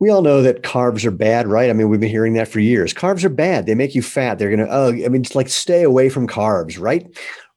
we all know that carbs are bad, right? I mean, we've been hearing that for years. Carbs are bad. They make you fat. They're going to, oh, I mean, it's like stay away from carbs, right?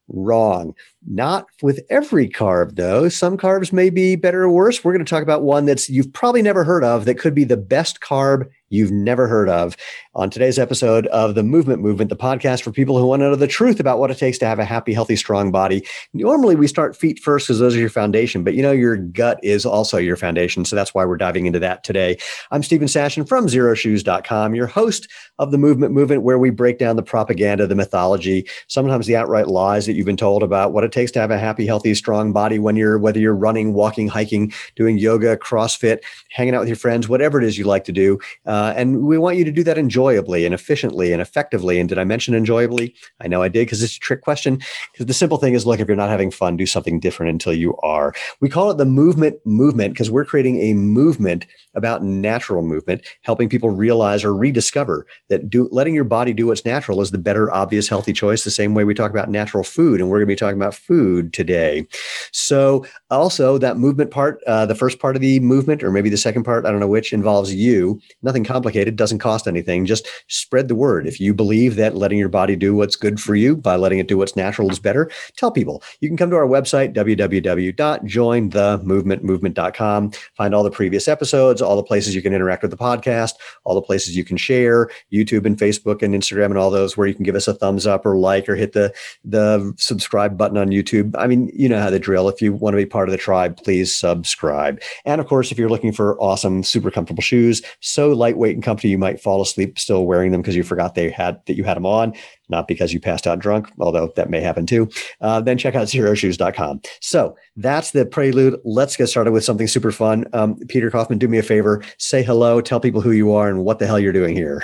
Wrong. Not with every carb, though. Some carbs may be better or worse. We're going to talk about one that's you've probably never heard of that could be the best carb you've never heard of on today's episode of the Movement Movement, the podcast for people who want to know the truth about what it takes to have a happy, healthy, strong body. Normally, we start feet first because those are your foundation, but you know, your gut is also your foundation. So that's why we're diving into that today. I'm Steven Sashen from xeroshoes.com, your host of the Movement Movement, where we break down the propaganda, the mythology, sometimes the outright lies that you've been told about what it takes to have a happy, healthy, strong body when you're, whether you're running, walking, hiking, doing yoga, CrossFit, hanging out with your friends, whatever it is you like to do. Uh, and we want you to do that enjoyably and efficiently and effectively. And did I mention enjoyably? I know I did because it's a trick question. Because the simple thing is look, if you're not having fun, do something different until you are. We call it the movement movement because we're creating a movement about natural movement, helping people realize or rediscover that do, letting your body do what's natural is the better, obvious, healthy choice, the same way we talk about natural food. And we're going to be talking about food today. So, also, that movement part, uh, the first part of the movement, or maybe the second part, I don't know which, involves you. Nothing complicated, doesn't cost anything. Just spread the word. If you believe that letting your body do what's good for you by letting it do what's natural is better, tell people. You can come to our website, www.jointhemovementmovement.com, find all the previous episodes, all the places you can interact with the podcast, all the places you can share, YouTube and Facebook and Instagram and all those where you can give us a thumbs up or like or hit the the subscribe button on YouTube. I mean, you know how the drill. If you want to be part of the tribe, please subscribe. And of course, if you're looking for awesome, super comfortable shoes, so lightweight and comfy, you might fall asleep still wearing them because you forgot they had that you had them on, not because you passed out drunk, although that may happen too. Uh, then check out xeroshoes.com. So that's the prelude. Let's get started with something super fun. Um, Peter Kaufman, do me a favor, say hello, tell people who you are and what the hell you're doing here.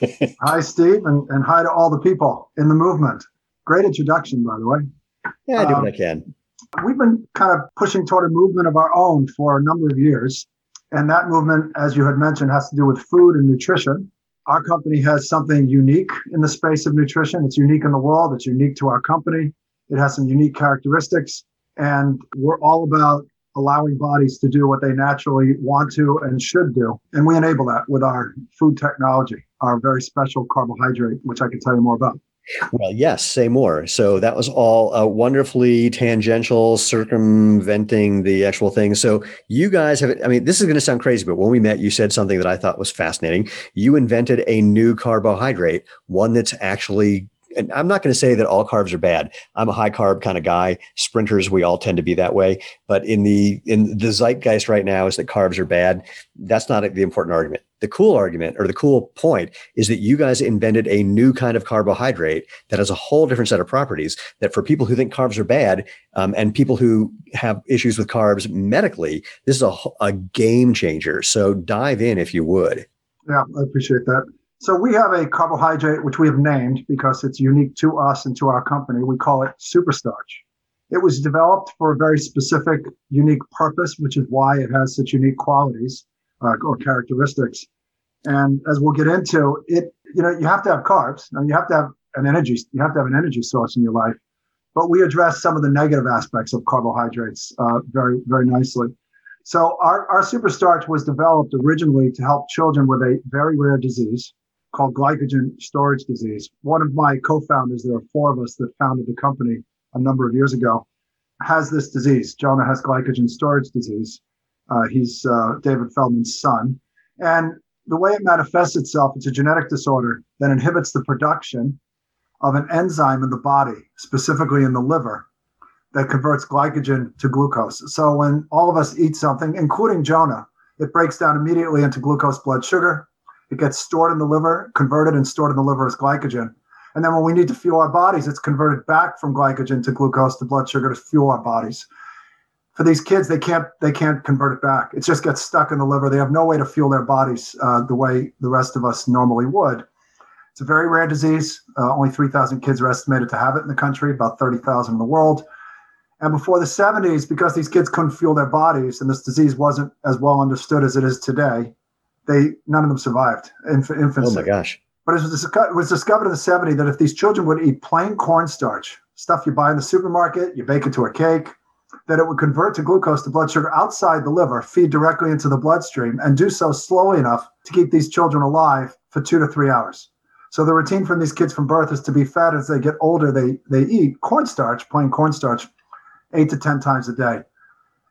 hi, Steve, and, and hi to all the people in the movement. Great introduction, by the way. Yeah, I do um, what I can. We've been kind of pushing toward a movement of our own for a number of years. And that movement, as you had mentioned, has to do with food and nutrition. Our company has something unique in the space of nutrition. It's unique in the world. It's unique to our company. It has some unique characteristics. And we're all about allowing bodies to do what they naturally want to and should do. And we enable that with our food technology, our very special carbohydrate, which I can tell you more about. Well, yes, say more. So that was all uh, wonderfully tangential, circumventing the actual thing. So you guys have, I mean, this is going to sound crazy, but when we met, you said something that I thought was fascinating. You invented a new carbohydrate, one that's actually and I'm not going to say that all carbs are bad. I'm a high carb kind of guy. Sprinters, we all tend to be that way. But in the in the zeitgeist right now is that carbs are bad. That's not the important argument. The cool argument or the cool point is that you guys invented a new kind of carbohydrate that has a whole different set of properties. That for people who think carbs are bad um, and people who have issues with carbs medically, this is a, a game changer. So dive in if you would. Yeah, I appreciate that. So we have a carbohydrate which we have named because it's unique to us and to our company. We call it superstarch. It was developed for a very specific, unique purpose, which is why it has such unique qualities uh, or characteristics. And as we'll get into it, you know, you have to have carbs and you have to have an energy, you have to have an energy source in your life. But we address some of the negative aspects of carbohydrates uh, very, very nicely. So our, our superstarch was developed originally to help children with a very rare disease called glycogen storage disease. One of my co-founders, there are four of us that founded the company a number of years ago, has this disease. Jonah has glycogen storage disease. Uh, he's uh, David Feldman's son. And the way it manifests itself, it's a genetic disorder that inhibits the production of an enzyme in the body, specifically in the liver, that converts glycogen to glucose. So when all of us eat something, including Jonah, it breaks down immediately into glucose blood sugar it gets stored in the liver, converted and stored in the liver as glycogen. And then when we need to fuel our bodies, it's converted back from glycogen to glucose to blood sugar to fuel our bodies. For these kids, they can't they can't convert it back. It just gets stuck in the liver. They have no way to fuel their bodies uh, the way the rest of us normally would. It's a very rare disease. Uh, only 3,000 kids are estimated to have it in the country, about 30,000 in the world. And before the 70s, because these kids couldn't fuel their bodies and this disease wasn't as well understood as it is today, they none of them survived inf- infancy. Oh my gosh! But it was, it was discovered in the 70s that if these children would eat plain cornstarch, stuff you buy in the supermarket, you bake it to a cake, that it would convert to glucose to blood sugar outside the liver, feed directly into the bloodstream, and do so slowly enough to keep these children alive for two to three hours. So the routine from these kids from birth is to be fed as they get older. They they eat cornstarch, plain cornstarch, eight to ten times a day.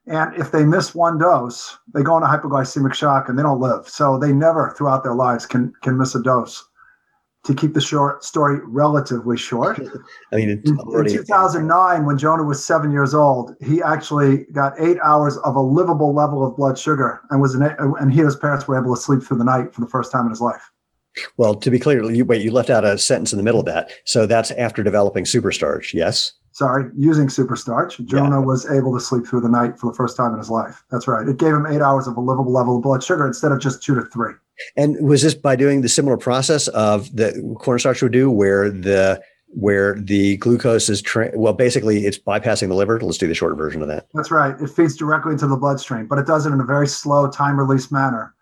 And if they miss one dose, they go into hypoglycemic shock and they don't live. So they never throughout their lives can can miss a dose. To keep the short story relatively short, I mean, in, in 2009, when Jonah was seven years old, he actually got eight hours of a livable level of blood sugar, and was an, and he and his parents were able to sleep through the night for the first time in his life. Well, to be clear, you, wait, you left out a sentence in the middle of that. So that's after developing superstarch, yes? Sorry, using superstarch. Jonah yeah. was able to sleep through the night for the first time in his life. That's right. It gave him eight hours of a livable level of blood sugar instead of just two to three. And was this by doing the similar process of the cornstarch would do, where the where the glucose is tra- well basically it's bypassing the liver let's do the short version of that that's right it feeds directly into the bloodstream but it does it in a very slow time release manner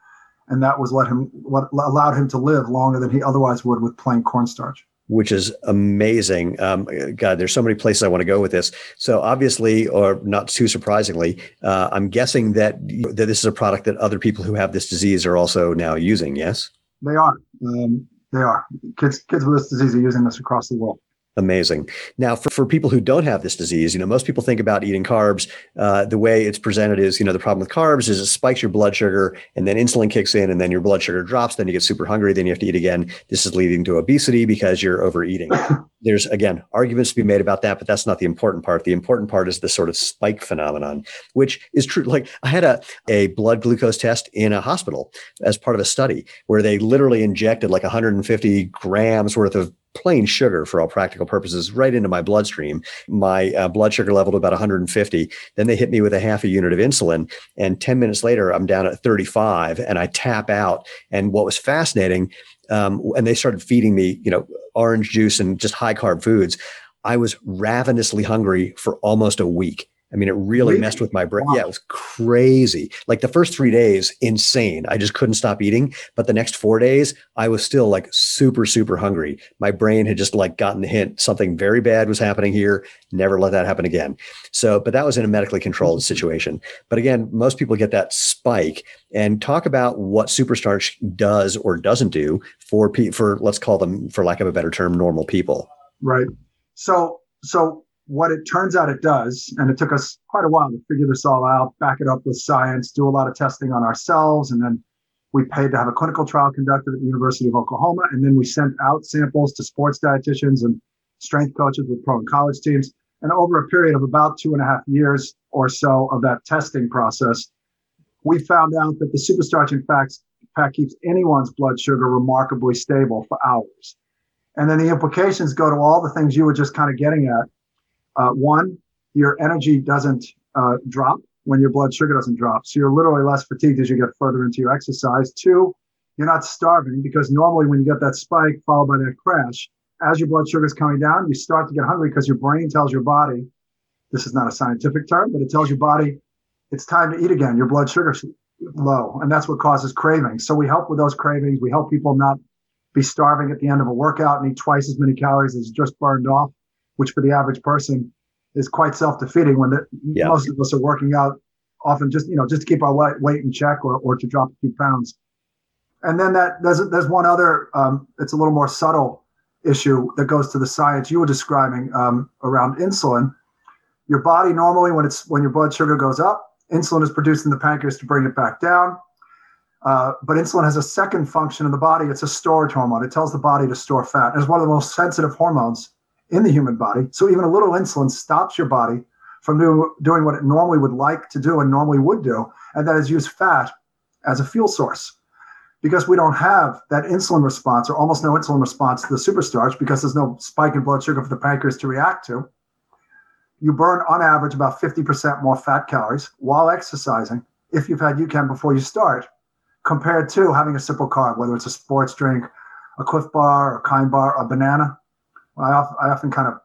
and that was let him what allowed him to live longer than he otherwise would with plain cornstarch which is amazing. Um, God, there's so many places I want to go with this. So obviously, or not too surprisingly, uh, I'm guessing that that this is a product that other people who have this disease are also now using. Yes, they are. Um, they are. Kids, kids with this disease are using this across the world. Amazing. Now, for, for people who don't have this disease, you know, most people think about eating carbs. Uh, the way it's presented is, you know, the problem with carbs is it spikes your blood sugar and then insulin kicks in and then your blood sugar drops. Then you get super hungry. Then you have to eat again. This is leading to obesity because you're overeating. There's, again, arguments to be made about that, but that's not the important part. The important part is the sort of spike phenomenon, which is true. Like I had a, a blood glucose test in a hospital as part of a study where they literally injected like 150 grams worth of plain sugar for all practical purposes right into my bloodstream. My uh, blood sugar level to about 150. Then they hit me with a half a unit of insulin. And 10 minutes later, I'm down at 35 and I tap out. And what was fascinating, um, and they started feeding me, you know, orange juice and just high carb foods. I was ravenously hungry for almost a week. I mean, it really, really? messed with my brain. Wow. Yeah, it was crazy. Like the first three days, insane. I just couldn't stop eating. But the next four days, I was still like super, super hungry. My brain had just like gotten the hint something very bad was happening here. Never let that happen again. So, but that was in a medically controlled mm. situation. But again, most people get that spike and talk about what superstarch does or doesn't do for for let's call them, for lack of a better term, normal people. Right. So, so what it turns out it does, and it took us quite a while to figure this all out, back it up with science, do a lot of testing on ourselves, and then we paid to have a clinical trial conducted at the University of Oklahoma, and then we sent out samples to sports dietitians and strength coaches with pro and college teams. And over a period of about two and a half years or so of that testing process, we found out that the superstarch, in fact, fact keeps anyone's blood sugar remarkably stable for hours. And then the implications go to all the things you were just kind of getting at uh, one, your energy doesn't uh, drop when your blood sugar doesn't drop. So you're literally less fatigued as you get further into your exercise. Two, you're not starving because normally when you get that spike followed by that crash, as your blood sugar is coming down, you start to get hungry because your brain tells your body, this is not a scientific term, but it tells your body it's time to eat again. Your blood sugar's low, and that's what causes cravings. So we help with those cravings. We help people not be starving at the end of a workout and eat twice as many calories as just burned off which for the average person is quite self-defeating when the, yeah. most of us are working out often just you know just to keep our weight in check or, or to drop a few pounds. And then that there's there's one other um, it's a little more subtle issue that goes to the science you were describing um, around insulin. Your body normally when it's when your blood sugar goes up insulin is produced in the pancreas to bring it back down. Uh, but insulin has a second function in the body. It's a storage hormone. It tells the body to store fat. It's one of the most sensitive hormones in the human body. So even a little insulin stops your body from doing, doing what it normally would like to do and normally would do, and that is use fat as a fuel source. Because we don't have that insulin response or almost no insulin response to the superstarch because there's no spike in blood sugar for the pancreas to react to, you burn on average about 50% more fat calories while exercising if you've had UCAN before you start, compared to having a simple carb, whether it's a sports drink, a Clif Bar, a Kind Bar, a banana I, I often kind of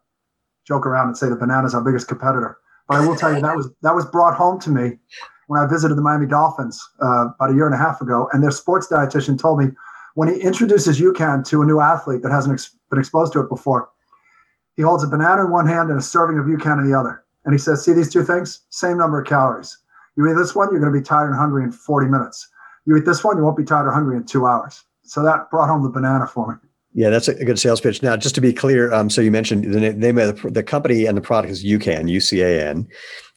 joke around and say the banana's our biggest competitor. But I will tell you that was that was brought home to me when I visited the Miami Dolphins uh, about a year and a half ago, and their sports dietitian told me when he introduces UCAN to a new athlete that hasn't ex- been exposed to it before, he holds a banana in one hand and a serving of UCAN in the other, And he says, see these two things? Same number of calories. You eat this one, you're going to be tired and hungry in 40 minutes. You eat this one, you won't be tired or hungry in two hours. So that brought home the banana for me. Yeah, that's a good sales pitch. Now, just to be clear, um, so you mentioned the name of the, the company and the product is UCAN, UCAN.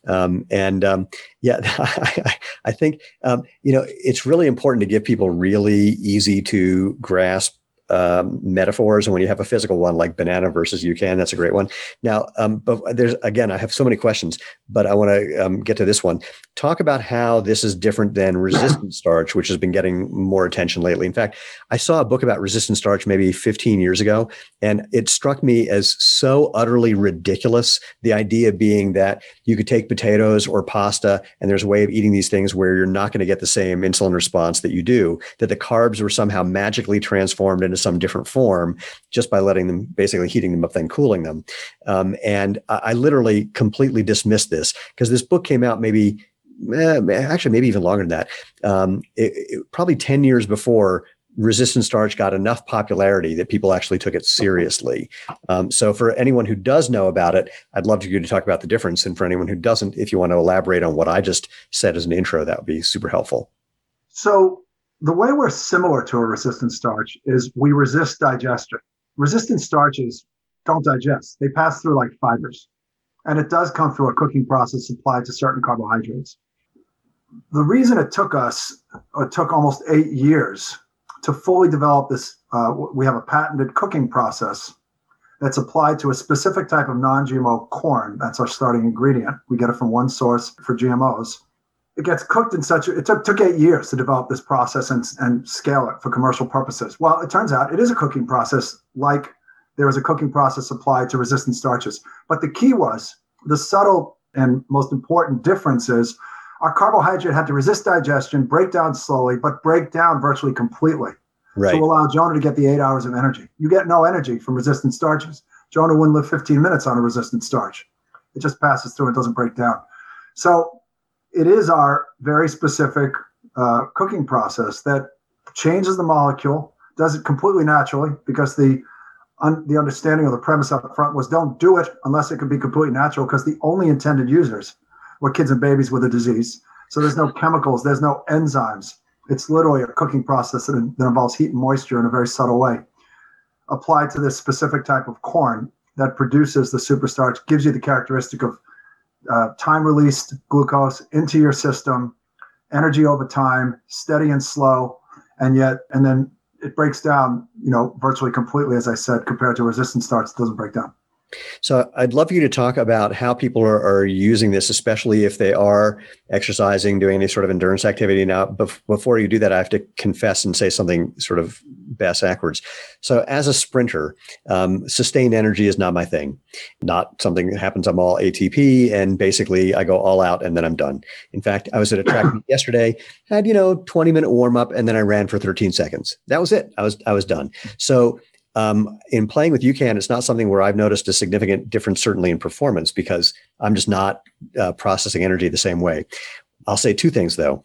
Um, and um, yeah, I, I think um, you know it's really important to give people really easy to grasp um, metaphors, and when you have a physical one like banana versus UCAN, that's a great one. Now, um, but there's again, I have so many questions, but I want to um, get to this one. Talk about how this is different than resistant starch, which has been getting more attention lately. In fact, I saw a book about resistant starch maybe 15 years ago, and it struck me as so utterly ridiculous. The idea being that you could take potatoes or pasta, and there's a way of eating these things where you're not going to get the same insulin response that you do. That the carbs were somehow magically transformed into some different form just by letting them basically heating them up then cooling them um, and I, I, literally completely dismissed this because this book came out maybe eh, actually maybe even longer than that um, it, it, probably 10 years before resistant starch got enough popularity that people actually took it seriously. Um, so, for anyone who does know about it, I'd love for you to talk about the difference. And for anyone who doesn't, if you want to elaborate on what I just said as an intro, that would be super helpful. So, the way we're similar to a resistant starch is we resist digestion. Resistant starches don't digest, they pass through like fibers. And it does come through a cooking process applied to certain carbohydrates. The reason it took us, it took almost eight years to fully develop this. Uh, we have a patented cooking process that's applied to a specific type of non GMO corn. That's our starting ingredient. We get it from one source for GMOs it gets cooked in such a, it took, took eight years to develop this process and, and scale it for commercial purposes. Well, it turns out it is a cooking process like there is a cooking process applied to resistant starches. But the key was the subtle and most important difference is our carbohydrate had to resist digestion, break down slowly, but break down virtually completely right. to allow Jonah to get the eight hours of energy. You get no energy from resistant starches. Jonah wouldn't live 15 minutes on a resistant starch. It just passes through, and doesn't break down. So it is our very specific uh, cooking process that changes the molecule, does it completely naturally because the un, the understanding of the premise up front was don't do it unless it can be completely natural because the only intended users were kids and babies with a disease. So there's no chemicals, there's no enzymes. It's literally a cooking process that, that involves heat and moisture in a very subtle way applied to this specific type of corn that produces the superstarch, gives you the characteristic of uh, time released glucose into your system, energy over time, steady and slow, and yet, and then it breaks down, you know, virtually completely, as I said, compared to resistant starches, it doesn't break down. So I'd love for you to talk about how people are, are, using this, especially if they are exercising, doing any sort of endurance activity. Now, bef- before you do that, I have to confess and say something sort of bass backwards. So as a sprinter, um, sustained energy is not my thing, not something that happens. I'm all ATP and basically I go all out and then I'm done. In fact, I was at a track yesterday, had, you know, 20 minute warm up and then I ran for 13 seconds. That was it. I was, I was done. So um, in playing with UCAN, it's not something where I've noticed a significant difference, certainly in performance, because I'm just not uh, processing energy the same way. I'll say two things though.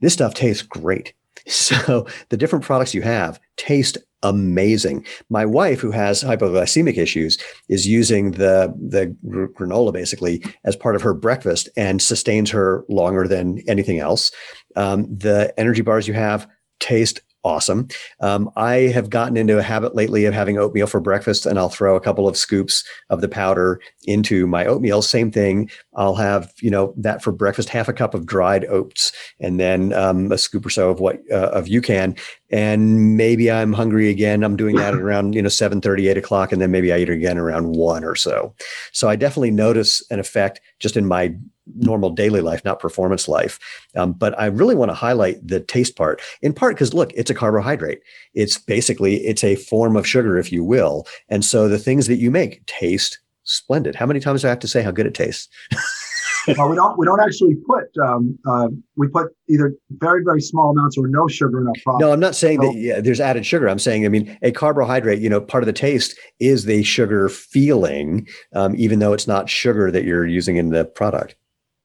This stuff tastes great. So the different products you have taste amazing. My wife, who has hypoglycemic issues, is using the the granola basically as part of her breakfast and sustains her longer than anything else. Um, the energy bars you have taste awesome. Um, I have gotten into a habit lately of having oatmeal for breakfast, and I'll throw a couple of scoops of the powder into my oatmeal. Same thing. I'll have you know that for breakfast, half a cup of dried oats, and then um, a scoop or so of what uh, of UCAN. And maybe I'm hungry again. I'm doing that at around you know 7 30, 8 o'clock, and then maybe I eat again around one or so. So I definitely notice an effect just in my normal daily life, not performance life. Um, but I really want to highlight the taste part, in part because look, it's a carbohydrate. It's basically it's a form of sugar, if you will, and so the things that you make taste splendid. How many times do I have to say how good it tastes? well, we don't we don't actually put um, uh, we put either very very small amounts or no sugar in our product. No, I'm not saying so, that yeah, there's added sugar. I'm saying I mean a carbohydrate. You know, part of the taste is the sugar feeling, um, even though it's not sugar that you're using in the product.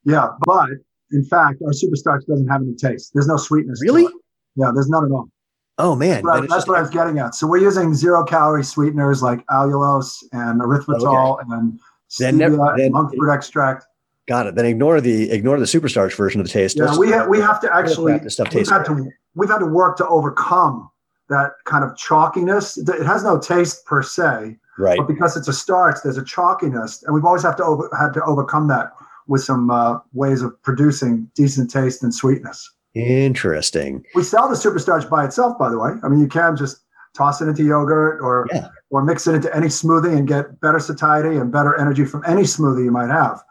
Yeah, but in fact, our superstarch doesn't have any taste. There's no sweetness. Really? Yeah, there's none at all. Oh man, that's, what, that's what I was getting at. So we're using zero calorie sweeteners like allulose and erythritol okay. and Then never- stevia, then- monk fruit extract. Got it. Then ignore the ignore the superstarch version of the taste. Yeah, Let's- we have, we have to actually this stuff we've had to we've had to work to overcome that kind of chalkiness. It has no taste per se, right. but because it's a starch, there's a chalkiness, and we've always have to over, had to overcome that with some uh, ways of producing decent taste and sweetness. Interesting. We sell the superstarch by itself, by the way. I mean, you can just toss it into yogurt or Yeah. or mix it into any smoothie and get better satiety and better energy from any smoothie you might have.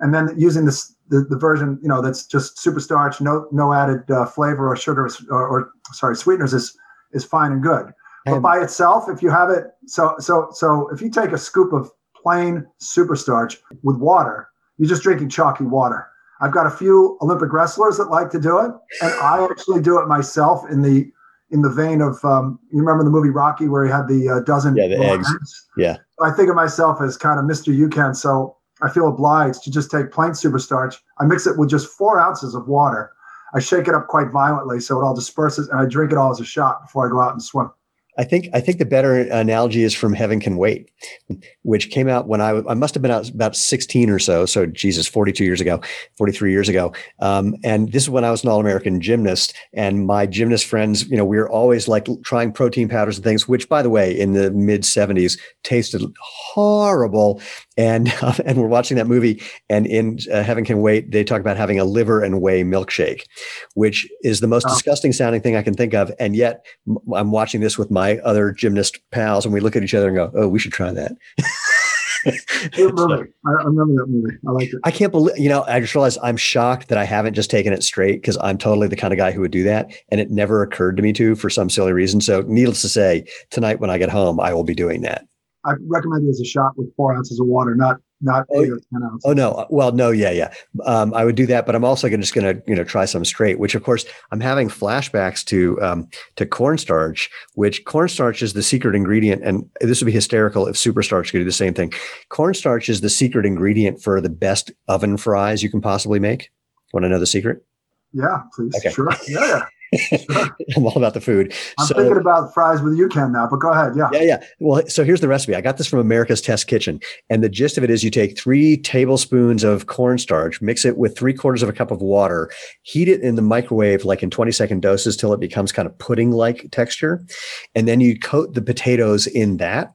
And then using this the, the version you know that's just superstarch, no no added uh, flavor or sugar or, or sorry sweeteners is is fine and good. But by itself, if you have it, so so so if you take a scoop of plain superstarch with water, you're just drinking chalky water. I've got a few Olympic wrestlers that like to do it, and I actually do it myself in the in the vein of um, you remember the movie Rocky where he had the uh, dozen Yeah, the raw eggs. Yeah. I think of myself as kind of Mr. UCAN, so I feel obliged to just take plain superstarch. I mix it with just four ounces of water. I shake it up quite violently so it all disperses, and I drink it all as a shot before I go out and swim. I think I think the better analogy is from Heaven Can Wait, which came out when I I must have been out about 16 or so. So Jesus, 42 years ago, 43 years ago. Um, and this is when I was an all-American gymnast. And my gymnast friends, you know, we were always like trying protein powders and things, which by the way, in the mid 70s tasted horrible. And uh, and we're watching that movie, and in uh, Heaven Can Wait, they talk about having a liver and whey milkshake, which is the most Oh. disgusting sounding thing I can think of. And yet m- I'm watching this with my other gymnast pals, and we look at each other and go, "Oh, we should try that." I, remember that movie. I liked it. I can't believe, you know, I just realized I'm shocked that I haven't just taken it straight because I'm totally the kind of guy who would do that. And it never occurred to me to for some silly reason. So, needless to say, tonight when I get home, I will be doing that. I recommend it as a shot with four ounces of water, not not Oh, eight or ten ounces. Oh no! Well, no, yeah, yeah. Um, I would do that, but I'm also gonna, just going to, you know, try some straight. Which, of course, I'm having flashbacks to um, to cornstarch. Which cornstarch is the secret ingredient, and this would be hysterical if superstarch could do the same thing. Cornstarch is the secret ingredient for the best oven fries you can possibly make. Want to know the secret? Yeah, please. Okay. Sure. Yeah. I'm all about the food. I'm So- thinking about fries with UCAN now, but go ahead. Yeah. Yeah, yeah. Well, so here's the recipe. I got this from America's Test Kitchen. And the gist of it is you take three tablespoons of cornstarch, mix it with three quarters of a cup of water, heat it in the microwave like in 20 second doses till it becomes kind of pudding like texture. And then you coat the potatoes in that.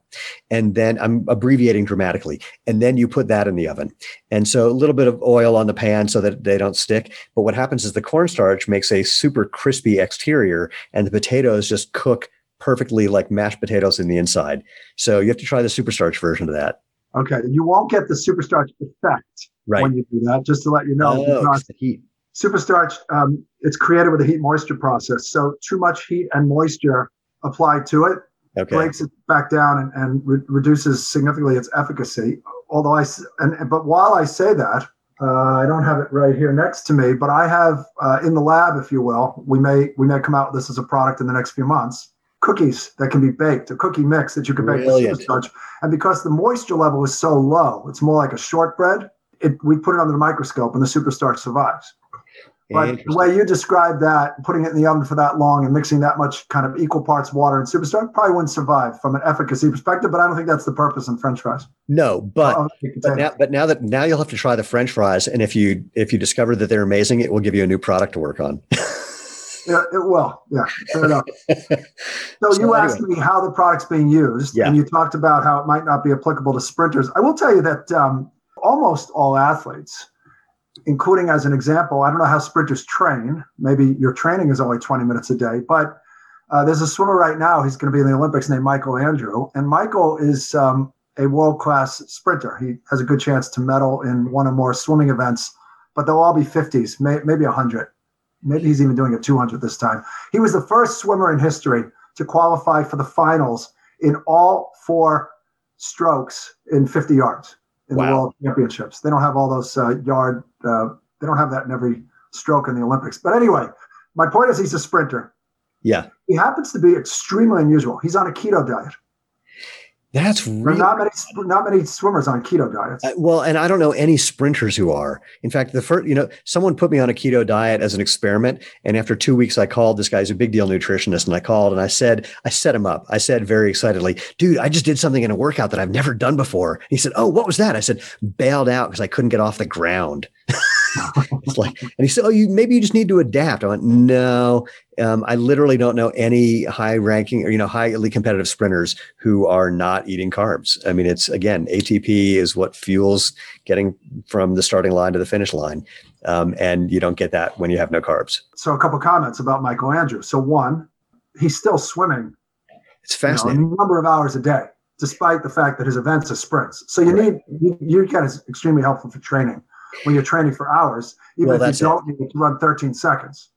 And then I'm abbreviating dramatically. And then you put that in the oven. And so a little bit of oil on the pan so that they don't stick. But what happens is the cornstarch makes a super crispy exterior and the potatoes just cook perfectly like mashed potatoes in the inside. So you have to try the superstarch version of that. Okay. You won't get the superstarch effect Right. when you do that, just to let you know. Oh, it's the heat. superstarch um, it's created with a heat moisture process so too much heat and moisture applied to it Okay. breaks it back down and, and re- reduces significantly its efficacy although I and, and- but while i say that uh, i don't have it right here next to me but i have uh, in the lab if you will we may we may come out with this as a product in the next few months cookies that can be baked a cookie mix that you can bake with Brilliant. superstarch and because the moisture level is so low it's more like a shortbread it, we put it under the microscope and the superstarch survives but the way you described that, putting it in the oven for that long and mixing that much kind of equal parts water and superstarch probably wouldn't survive from an efficacy perspective. But I don't think that's the purpose in French fries. no, but Oh, but now, but now that now you'll have to try the French fries, and if you if you discover that they're amazing, it will give you a new product to work on. Yeah, it will. Yeah, fair enough. So, So you anyway. asked me how the product's being used, Yeah. and you talked about how it might not be applicable to sprinters. I will tell you that um, almost all athletes, including as an example, I don't know how sprinters train. Maybe your training is only 20 minutes a day, but uh, there's a swimmer right now. He's going to be in the Olympics named Michael Andrew, and Michael is um, a world class sprinter. He has a good chance to medal in one or more swimming events, but they'll all be 50s, may, maybe 100. Maybe he's even doing a 200 this time. He was the first swimmer in history to qualify for the finals in all four strokes in 50 yards in the World Championships. They don't have all those uh, yard. Uh, they don't have that in every stroke in the Olympics. But anyway, my point is he's a sprinter. yeah. He happens to be extremely unusual. He's on a keto diet. That's really not many not many swimmers on keto diets. Uh, well, and I don't know any sprinters who are. In fact, the first, you know, someone put me on a keto diet as an experiment, and after two weeks, I called this guy's a big deal nutritionist, and I called and I said, I set him up. I said very excitedly, "Dude, I just did something in a workout that I've never done before." He said, "Oh, what was that?" I said, "Bailed out because I couldn't get off the ground." it's like, and he said, "Oh, you maybe you just need to adapt." I went, "No, um, I literally don't know any high-ranking or you know highly competitive sprinters who are not eating carbs. I mean, it's again, ATP is what fuels getting from the starting line to the finish line, um, and you don't get that when you have no carbs. So a couple comments about Michael Andrew. So one, he's still swimming It's you know, fascinating. a number of hours a day, despite the fact that his events are sprints. So you Right. need you, get is extremely helpful for training when you're training for hours, even Well, if you don't need to run 13 seconds.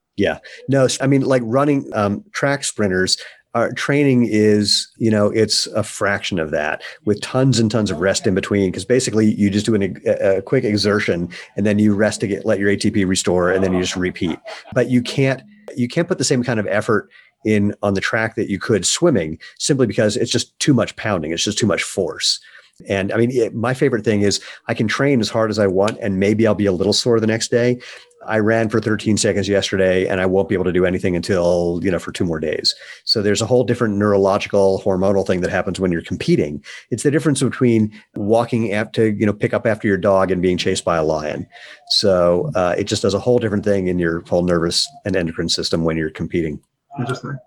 No, I mean, like running um, track sprinters. Our training is, you know, it's a fraction of that with tons and tons of rest in between. Because basically, you just do an, a, a quick exertion and then you rest to get let your ATP restore, and then you just repeat. But you can't you can't put the same kind of effort in on the track that you could swimming simply because it's just too much pounding. It's just too much force. And I mean, it, my favorite thing is I can train as hard as I want, and maybe I'll be a little sore the next day. I ran for 13 seconds yesterday, and I won't be able to do anything until you know for two more days. So there's a whole different neurological hormonal thing that happens when you're competing. It's the difference between walking up to you know pick up after your dog and being chased by a lion. So uh, it just does a whole different thing in your whole nervous and endocrine system when you're competing. Interesting.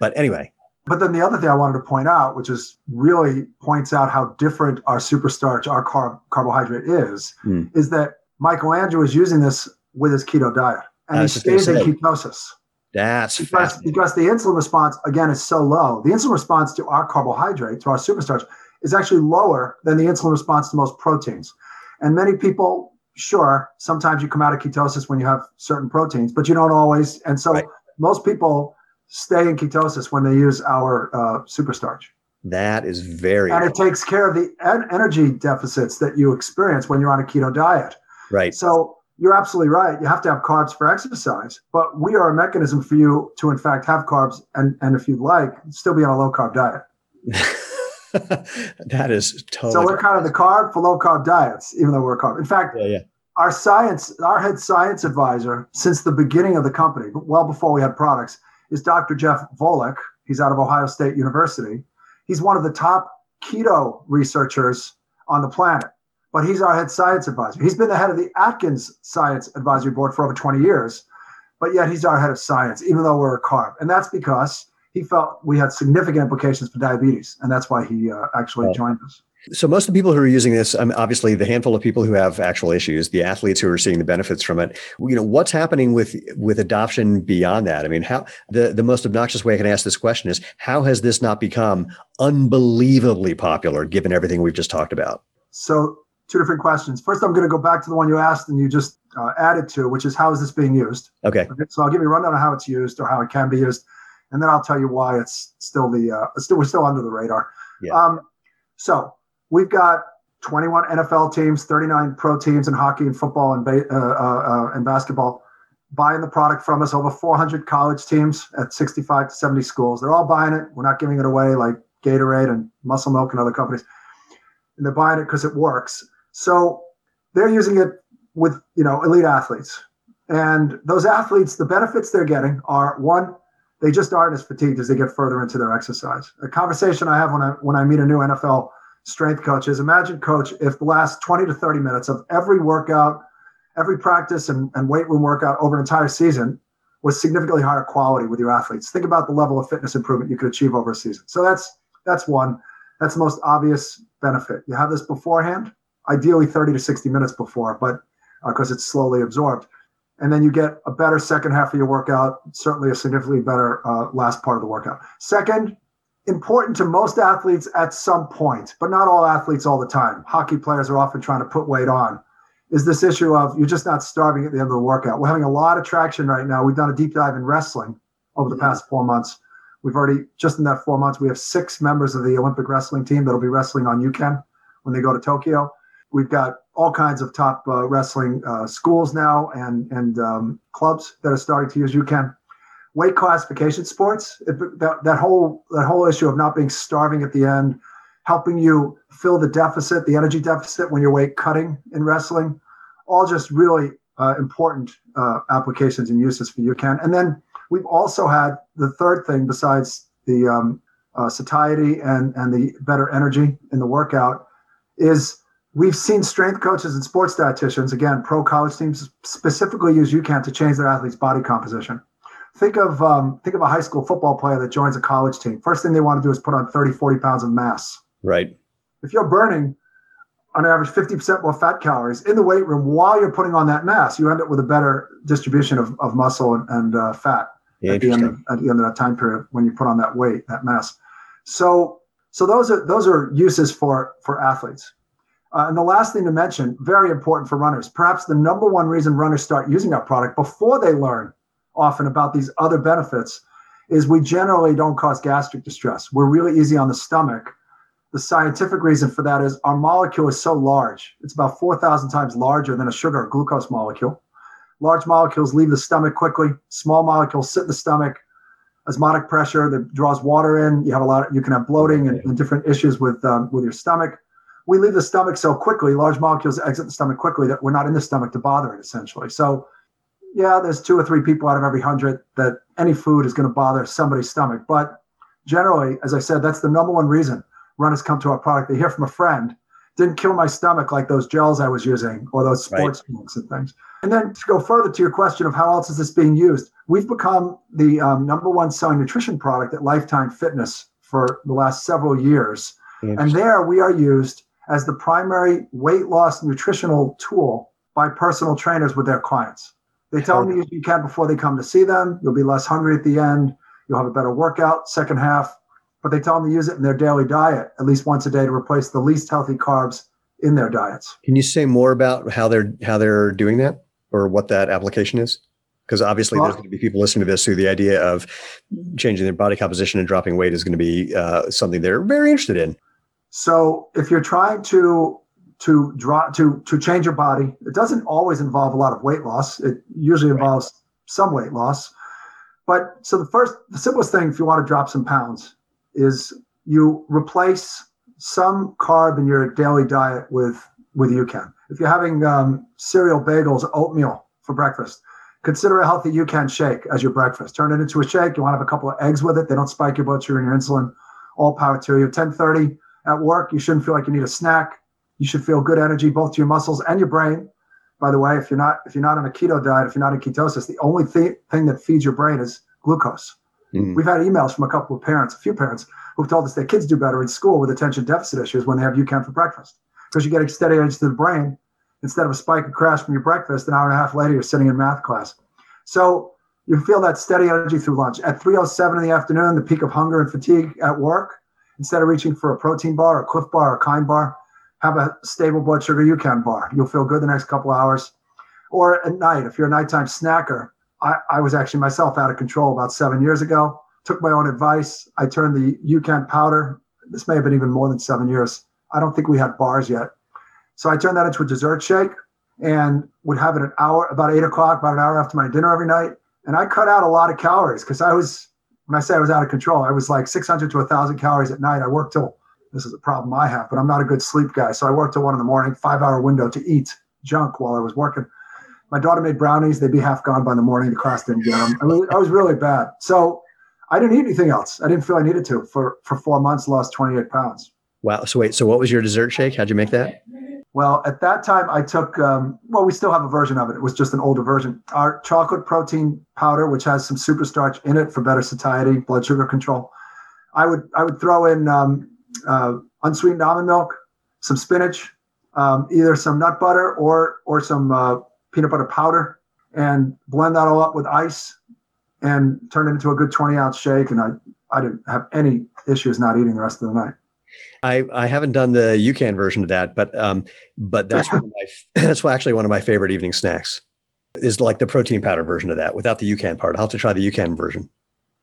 But anyway, But then the other thing I wanted to point out, which is really points out how different our superstarch, our carb, carbohydrate is, Hmm. is that Michael Andrew is using this with his keto diet. And he stays in ketosis. that's because, because the insulin response again is so low the insulin response to our carbohydrate to our superstarch is actually lower than the insulin response to most proteins and many people sure sometimes you come out of ketosis when you have certain proteins but you don't always and so Right. most people stay in ketosis when they use our uh, superstarch That is very and it takes care of the en- energy deficits that you experience when you're on a keto diet right. so you're absolutely right. You have to have carbs for exercise, but we are a mechanism for you to, in fact, have carbs and, and if you'd like, still be on a low carb diet. that is totally. So we're kind of the carb for low carb diets, even though we're a carb. In fact, yeah, yeah. our science, our head science advisor since the beginning of the company, well before we had products, is Dr. Jeff Volek. He's out of Ohio State University. He's one of the top keto researchers on the planet, but he's our head science advisor. He's been the head of the Atkins Science Advisory Board for over 20 years, but yet he's our head of science, even though we're a carb. And that's because he felt we had significant implications for diabetes. And that's why he uh, actually Oh. joined us. So most of the people who are using this, um, obviously the handful of people who have actual issues, the athletes who are seeing the benefits from it, you know, what's happening with with adoption beyond that? I mean, how the the most obnoxious way I can ask this question is how has this not become unbelievably popular given everything we've just talked about? So, two different questions. First, I'm going to go back to the one you asked and you just uh, added to, which is how is this being used? Okay. Okay, so I'll give you a rundown of how it's used or how it can be used, and then I'll tell you why it's still the uh, still we're still under the radar. Yeah. Um, so we've got 21 NFL teams, 39 pro teams in hockey and football and ba- uh, uh, uh, and basketball buying the product from us. Over 400 college teams at 65 to 70 schools. They're all buying it. We're not giving it away like Gatorade and Muscle Milk and other companies. And they're buying it because it works. So they're using it with you know elite athletes. And those athletes, the benefits they're getting are one, they just aren't as fatigued as they get further into their exercise. A conversation I have when I when I meet a new NFL strength coach is imagine, coach, if the last 20 to 30 minutes of every workout, every practice and, and weight room workout over an entire season was significantly higher quality with your athletes. Think about the level of fitness improvement you could achieve over a season. So that's that's one. That's the most obvious benefit. You have this beforehand, ideally 30 to 60 minutes before, but because it's slowly absorbed and then you get a better second half of your workout, certainly a significantly better uh, last part of the workout. Second, important to most athletes at some point, but not all athletes all the time. Hockey players are often trying to put weight on. Is this issue of you're just not starving at the end of the workout? We're having a lot of traction right now. We've done a deep dive in wrestling over the past four months. We've already, just in that four months, we have six members of the Olympic wrestling team that'll be wrestling on UCAN when they go to Tokyo. We've got all kinds of top uh, wrestling uh, schools now and and um, clubs that are starting to use UCAN. Weight classification sports, it, that, that whole that whole issue of not being starving at the end helping you fill the deficit, the energy deficit when you're weight cutting in wrestling. All just really uh, important uh, applications and uses for UCAN. And then we've also had the third thing besides the um, uh, satiety and, and the better energy in the workout is we've seen strength coaches and sports dietitians, again, pro college teams specifically use UCAN to change their athlete's body composition. Think of um, think of a high school football player that joins a college team. First thing they want to do is put on 30, 40 pounds of mass. Right. If you're burning on average 50% more fat calories in the weight room while you're putting on that mass, you end up with a better distribution of, of muscle and, and uh, fat at the, end of, at the end of that time period when you put on that weight, that mass. So, so those are those are uses for for athletes. Uh, and the last thing to mention, very important for runners, perhaps the number one reason runners start using our product before they learn often about these other benefits is we generally don't cause gastric distress. We're really easy on the stomach. The scientific reason for that is our molecule is so large. It's about 4,000 times larger than a sugar or glucose molecule. Large molecules leave the stomach quickly. Small molecules sit in the stomach. Osmotic pressure that draws water in. You have a lot. Of, you can have bloating and, and different issues with um, with your stomach we leave the stomach so quickly, large molecules exit the stomach quickly that we're not in the stomach to bother it essentially. So, yeah, there's two or three people out of every hundred that any food is going to bother somebody's stomach. But generally, as I said, that's the number one reason runners come to our product. They hear from a friend, didn't kill my stomach like those gels I was using or those sports right. drinks and things. And then to go further to your question of how else is this being used, we've become the um, number one selling nutrition product at Lifetime Fitness for the last several years. And there we are used as the primary weight loss nutritional tool by personal trainers with their clients. They tell them UCAN before they come to see them. You'll be less hungry at the end. You'll have a better workout second half. But they tell them to use it in their daily diet at least once a day to replace the least healthy carbs in their diets. Can you say more about how they're how they're doing that or what that application is? Because obviously, well, there's going to be people listening to this who the idea of changing their body composition and dropping weight is going to be uh, something they're very interested in. So if you're trying to to draw to to change your body, it doesn't always involve a lot of weight loss. It usually involves right. some weight loss. But so the first, the simplest thing if you want to drop some pounds is you replace some carb in your daily diet with with UCAN. If you're having um, cereal, bagels, oatmeal for breakfast, consider a healthy UCAN shake as your breakfast. Turn it into a shake. You want to have a couple of eggs with it. They don't spike your blood sugar and your insulin. All power to you. 1030, at work. You shouldn't feel like you need a snack. You should feel good energy both to your muscles and your brain. By the way, if you're not if you're not on a keto diet, if you're not in ketosis, the only th- thing that feeds your brain is glucose. Mm-hmm. We've had emails from a couple of parents, a few parents, who've told us their kids do better in school with attention deficit issues when they have UCAN for breakfast because you're getting steady energy to the brain instead of a spike and crash from your breakfast. An hour and a half later, you're sitting in math class. So you feel that steady energy through lunch. At 3:07 in the afternoon, the peak of hunger and fatigue at work, Instead of reaching for a protein bar, a Clif bar, a Kind bar, have a stable blood sugar UCAN bar. You'll feel good the next couple hours. Or at night, if you're a nighttime snacker, I, I was actually myself out of control about seven years ago. Took my own advice. I turned the UCAN powder. This may have been even more than seven years. I don't think we had bars yet. So I turned that into a dessert shake and would have it an hour, about eight o'clock, about an hour after my dinner every night. And I cut out a lot of calories because I was when I say I was out of control, I was like 600 to 1,000 calories at night. I worked till this is a problem I have, but I'm not a good sleep guy. So I worked till one in the morning, five hour window to eat junk while I was working. My daughter made brownies. They'd be half gone by the morning. The class didn't get them. I, mean, I was really bad. So I didn't eat anything else. I didn't feel I needed to. For, for four months, lost 28 pounds. Wow. So wait, so what was your dessert shake? How'd you make that? Well, at that time, I took, um, well, we still have a version of it. It was just an older version. Our chocolate protein powder, which has some super starch in it for better satiety, blood sugar control. I would I would throw in um, uh, unsweetened almond milk, some spinach, um, either some nut butter or or some uh, peanut butter powder, and blend that all up with ice, and turn it into a good 20 ounce shake. And I I didn't have any issues not eating the rest of the night. I, I haven't done the UCAN version of that, but um, but that's one of my that's actually one of my favorite evening snacks. Is like the protein powder version of that without the UCAN part. I'll have to try the UCAN version.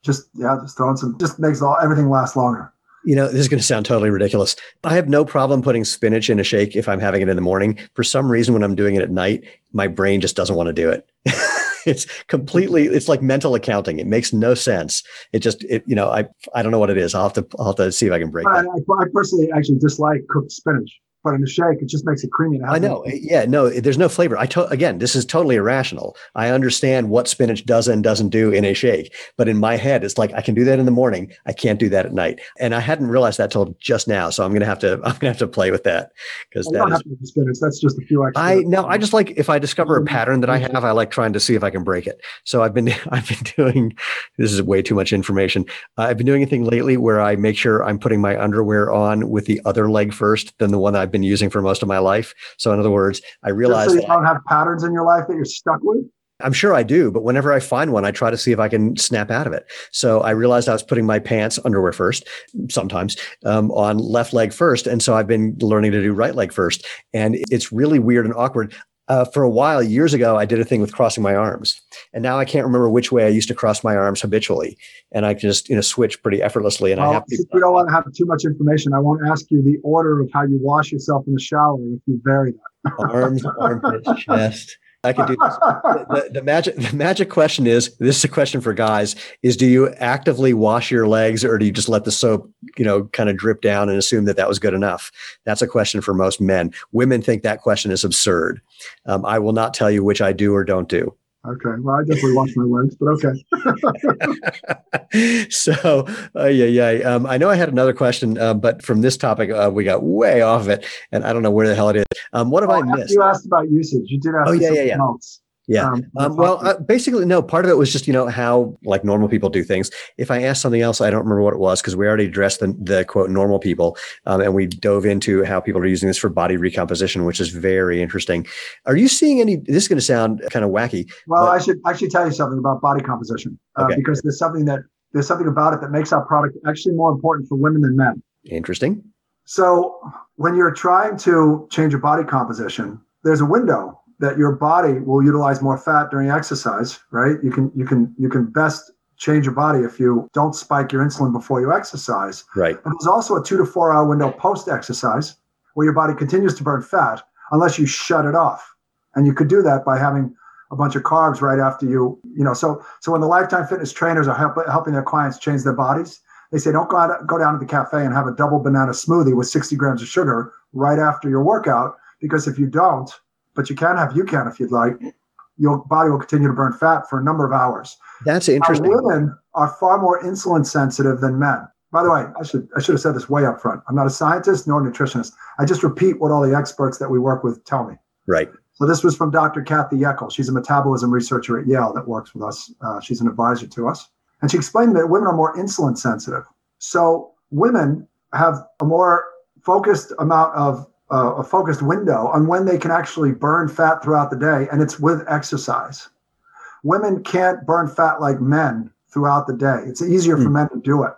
Just yeah, just throwing some just makes all everything last longer. You know, this is going to sound totally ridiculous. I have no problem putting spinach in a shake if I'm having it in the morning. For some reason, when I'm doing it at night, my brain just doesn't want to do it. it's completely it's like mental accounting. It makes no sense. It just it you know I I don't know what it is. I'll have to I'll have to see if I can break I, that. I, I personally actually dislike cooked spinach, but in a shake, it just makes it creamy. I know. Yeah, no, there's no flavor. I to- again, this is totally irrational. I understand what spinach does and doesn't do in a shake, but in my head, it's like I can do that in the morning. I can't do that at night, and I hadn't realized that till just now. So I'm gonna have to I'm gonna have to play with that because that is you that don't is. have to use spinach. That's just a few extra. I no, I just like if I discover a Mhm. pattern that I have, I like trying to see if I can break it. So I've been I've been doing this is way too much information. Uh, I've been doing a thing lately where I make sure I'm putting my underwear on with the other leg first than the one I've been using for most of my life. So in other words, I Just realize so you don't have patterns in your life that you're stuck with. I'm sure I do, but whenever I find one, I try to see if I can snap out of it. So I realized I was putting my pants underwear first, sometimes um, on left leg first, and so I've been learning to do right leg first, and it's really weird and awkward. Uh, for a while, years ago, I did a thing with crossing my arms, and now I can't remember which way I used to cross my arms habitually, and I can just you know switch pretty effortlessly. And I have people, we don't want to have too much information, I won't ask you the order of how you wash yourself in the shower if you vary that arms, armpits, chest. I can do this. the, the magic the magic question is this is a question for guys is do you actively wash your legs or do you just let the soap you know kind of drip down and assume that that was good enough? That's a question for most men. Women think that question is absurd. Um, i will not tell you which i do or don't do okay. Well, I definitely wash my legs, but okay. so uh, yeah yeah um, i know i had another question uh, but from this topic uh, we got way off of it and i don't know where the hell it is um, what have Oh, i missed You asked about usage. You did ask Oh, yeah, yeah, yeah. else. Yeah Um, Um, well, uh, basically, no. Part of it was just you know how like normal people do things. If I asked something else, I don't remember what it was because we already addressed the, the quote normal people, um, and we dove into how people are using this for body recomposition, which is very interesting. Are you seeing any? This is going to sound kind of wacky. Well, But- I should actually tell you something about body composition uh, Okay. because there's something that there's something about it that makes our product actually more important for women than men. Interesting. So when you're trying to change your body composition, there's a window that your body will utilize more fat during exercise, right? You can you can you can best change your body if you don't spike your insulin before you exercise. Right. But there's also a two to four hour window post exercise where your body continues to burn fat unless you shut it off. And you could do that by having a bunch of carbs right after you, you know. So so when the lifetime fitness trainers are help, helping their clients change their bodies, they say don't go out, go down to the cafe and have a double banana smoothie with 60 grams of sugar right after your workout because if you don't, but you can have you can if you'd like, your body will continue to burn fat for a number of hours. That's Now, interesting. women are far more insulin sensitive than men. By the way, I should I should have said this way up front. I'm not a scientist nor a nutritionist. I just repeat what all the experts that we work with tell me. Right. So this was from Dr. Kathy Yeckel. She's a metabolism researcher at Yale that works with us. Uh, she's an advisor to us, and she explained that women are more insulin sensitive. So women have a more focused amount of uh, a focused window on when they can actually burn fat throughout the day, and it's with exercise. Women can't burn fat like men throughout the day. It's easier for Hmm. men to do it.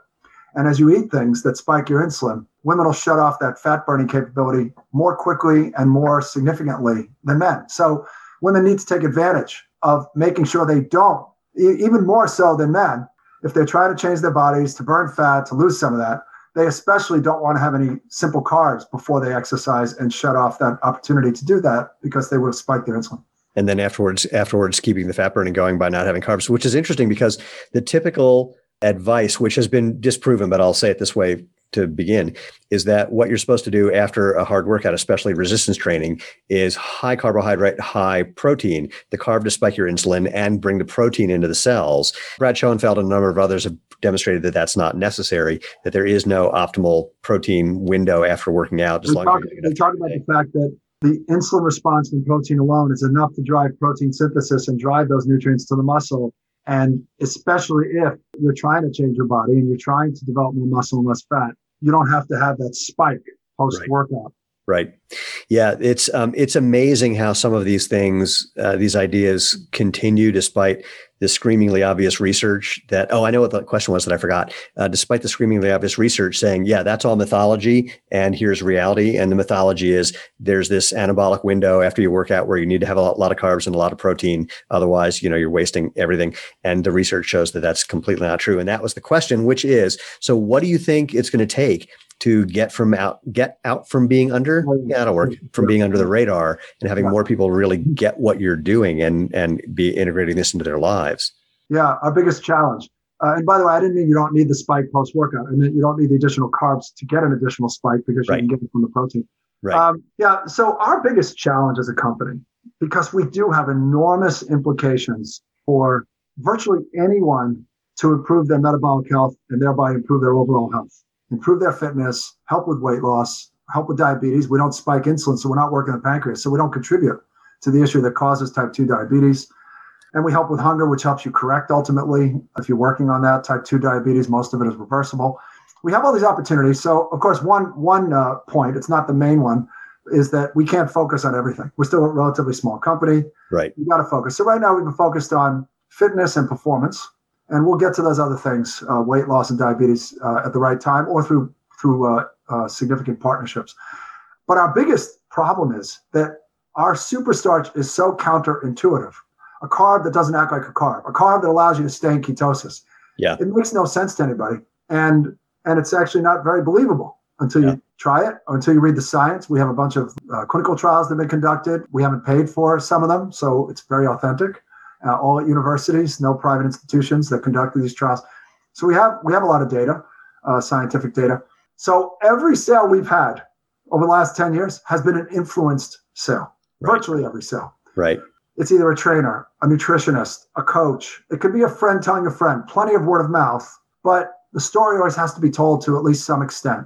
And as you eat things that spike your insulin, women will shut off that fat burning capability more quickly and more significantly than men. So women need to take advantage of making sure they don't, e- even more so than men, if they're trying to change their bodies to burn fat, to lose some of that, they especially don't want to have any simple carbs before they exercise and shut off that opportunity to do that because they would have spiked their insulin. and then afterwards afterwards keeping the fat burning going by not having carbs which is interesting because the typical advice which has been disproven but i'll say it this way to begin is that what you're supposed to do after a hard workout especially resistance training is high carbohydrate high protein the carb to spike your insulin and bring the protein into the cells brad schoenfeld and a number of others have demonstrated that that's not necessary that there is no optimal protein window after working out as We long talk, as we talk about the fact that the insulin response from protein alone is enough to drive protein synthesis and drive those nutrients to the muscle. And especially if you're trying to change your body and you're trying to develop more muscle and less fat, you don't have to have that spike post workout. Right. Yeah, it's um, it's amazing how some of these things, uh, these ideas, continue despite the screamingly obvious research. That oh, I know what the question was that I forgot. Uh, despite the screamingly obvious research saying, yeah, that's all mythology, and here's reality. And the mythology is there's this anabolic window after you work out where you need to have a lot, lot of carbs and a lot of protein. Otherwise, you know, you're wasting everything. And the research shows that that's completely not true. And that was the question, which is, so what do you think it's going to take? To get from out get out from being under yeah that'll work from being under the radar and having more people really get what you're doing and and be integrating this into their lives yeah our biggest challenge uh, and by the way, I didn't mean you don't need the spike post workout. I meant you don't need the additional carbs to get an additional spike because you right. can get it from the protein. Right. Um, yeah. So our biggest challenge as a company, because we do have enormous implications for virtually anyone to improve their metabolic health and thereby improve their overall health, improve their fitness, help with weight loss, help with diabetes. We don't spike insulin, so we're not working the pancreas, so we don't contribute to the issue that causes type 2 diabetes. And we help with hunger, which helps you correct ultimately. If you're working on that, type 2 diabetes, most of it is reversible. We have all these opportunities. So, of course, one, one uh, point, it's not the main one, is that we can't focus on everything. We're still a relatively small company. Right. We got to focus. So, right now, we've been focused on fitness and performance. And we'll get to those other things, uh, weight loss and diabetes, uh, at the right time or through through uh, uh, significant partnerships. But our biggest problem is that our superstarch is so counterintuitive a carb that doesn't act like a carb, a carb that allows you to stay in ketosis. Yeah. It makes no sense to anybody. And and it's actually not very believable until yeah. you try it or until you read the science. We have a bunch of uh, clinical trials that have been conducted. We haven't paid for some of them, so it's very authentic. Uh, all at universities, no private institutions that conducted these trials. So we have we have a lot of data, uh, scientific data. So every sale we've had over the last 10 years has been an influenced sale. Right. Virtually every sale. Right. It's either a trainer, a nutritionist, a coach. It could be a friend telling a friend, plenty of word of mouth, but the story always has to be told to at least some extent.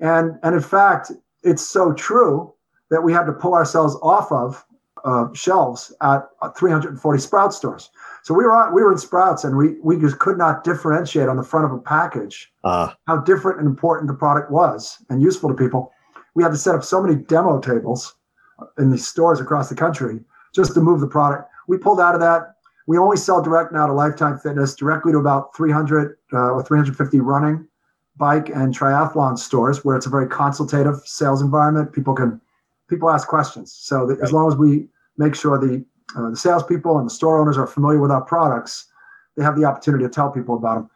And, and in fact, it's so true that we had to pull ourselves off of uh, shelves at 340 Sprout stores. So we were we were in Sprouts, and we we just could not differentiate on the front of a package uh. how different and important the product was and useful to people. We had to set up so many demo tables in these stores across the country just to move the product. We pulled out of that. We only sell direct now to Lifetime Fitness, directly to about 300 uh, or 350 running, bike, and triathlon stores, where it's a very consultative sales environment. People can people ask questions. So right. as long as we make sure the uh, the salespeople and the store owners are familiar with our products, they have the opportunity to tell people about them.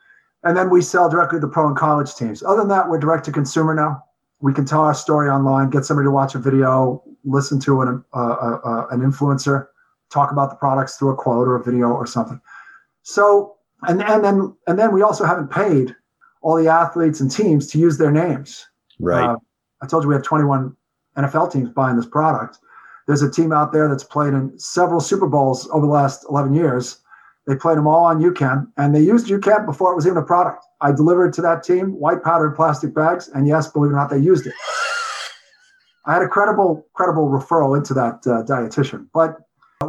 And then we sell directly to the pro and college teams. Other than that, we're direct to consumer now. We can tell our story online, get somebody to watch a video, listen to an, uh, uh, uh, an influencer talk about the products through a quote or a video or something. So, and, and then, and then we also haven't paid all the athletes and teams to use their names. Right. Uh, I told you we have 21 NFL teams buying this product. There's a team out there that's played in several Super Bowls over the last 11 years. They played them all on UCAN, and they used UCAN before it was even a product. I delivered to that team white powdered plastic bags, and yes, believe it or not, they used it. I had a credible, credible referral into that uh, dietitian. But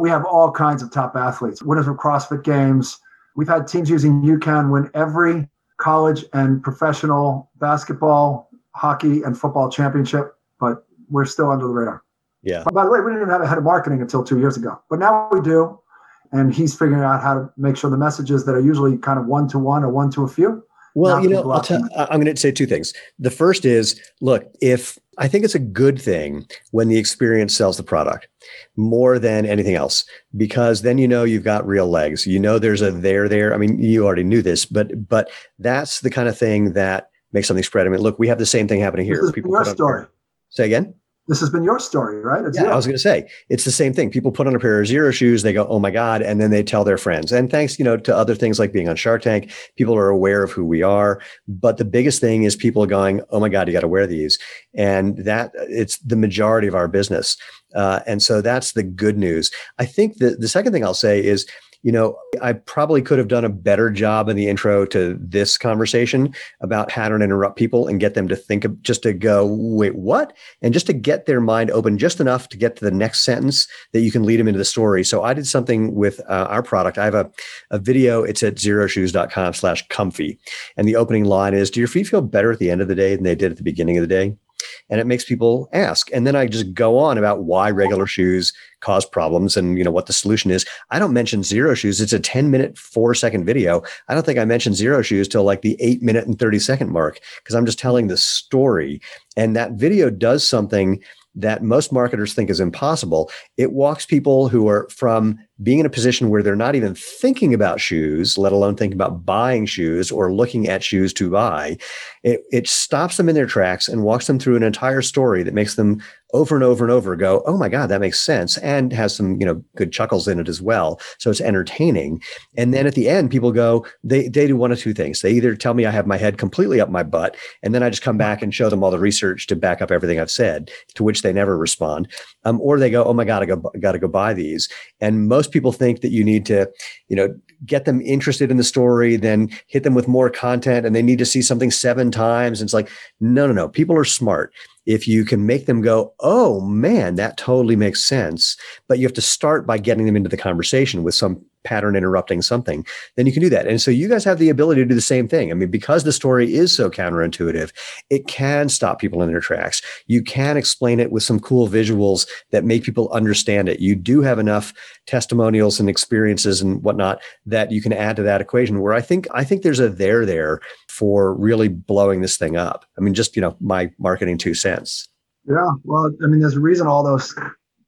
we have all kinds of top athletes, winners of CrossFit Games. We've had teams using UCAN win every college and professional basketball, hockey, and football championship, but we're still under the radar. Yeah. By the way, we didn't even have a head of marketing until two years ago, but now we do. And he's figuring out how to make sure the messages that are usually kind of one to one or one to a few. Well, you know, t- I'm going to say two things. The first is look, if I think it's a good thing when the experience sells the product more than anything else, because then you know you've got real legs. You know there's a there there. I mean, you already knew this, but but that's the kind of thing that makes something spread. I mean, look, we have the same thing happening here. This is People your story. Say again this has been your story, right? It's yeah, I was going to say it's the same thing. People put on a pair of Xero Shoes, they go, "Oh my god," and then they tell their friends. And thanks, you know, to other things like being on Shark Tank, people are aware of who we are. But the biggest thing is people are going, "Oh my god, you got to wear these," and that it's the majority of our business. Uh, and so that's the good news. I think the the second thing I'll say is you know, I probably could have done a better job in the intro to this conversation about how to interrupt people and get them to think of just to go, wait, what? And just to get their mind open just enough to get to the next sentence that you can lead them into the story. So I did something with uh, our product. I have a, a video. It's at xeroshoes.com slash comfy. And the opening line is, do your feet feel better at the end of the day than they did at the beginning of the day? And it makes people ask. And then i just go on about why regular shoes cause problems and you know what the solution is. I don't mention Xero Shoes. It's a 10 minute 4 second video. I don't think i mentioned Xero Shoes till like the 8 minute and 30 second mark because i'm just telling the story. And that video does something that most marketers think is impossible. It walks people who are from being in a position where they're not even thinking about shoes, let alone thinking about buying shoes or looking at shoes to buy, it, it stops them in their tracks and walks them through an entire story that makes them over and over and over go, oh my God, that makes sense. And has some, you know, good chuckles in it as well. So it's entertaining. And then at the end, people go, they, they do one of two things. They either tell me I have my head completely up my butt, and then I just come mm-hmm. back and show them all the research to back up everything I've said, to which they never respond. Um, or they go, oh my God, I go, got to go buy these. And most people think that you need to, you know, get them interested in the story, then hit them with more content and they need to see something seven times. And it's like, no, no, no. People are smart if you can make them go, oh man, that totally makes sense. But you have to start by getting them into the conversation with some pattern interrupting something, then you can do that. And so you guys have the ability to do the same thing. I mean, because the story is so counterintuitive, it can stop people in their tracks. You can explain it with some cool visuals that make people understand it. You do have enough testimonials and experiences and whatnot that you can add to that equation where I think I think there's a there there for really blowing this thing up. I mean, just you know, my marketing two cents. Yeah, well, I mean, there's a reason all those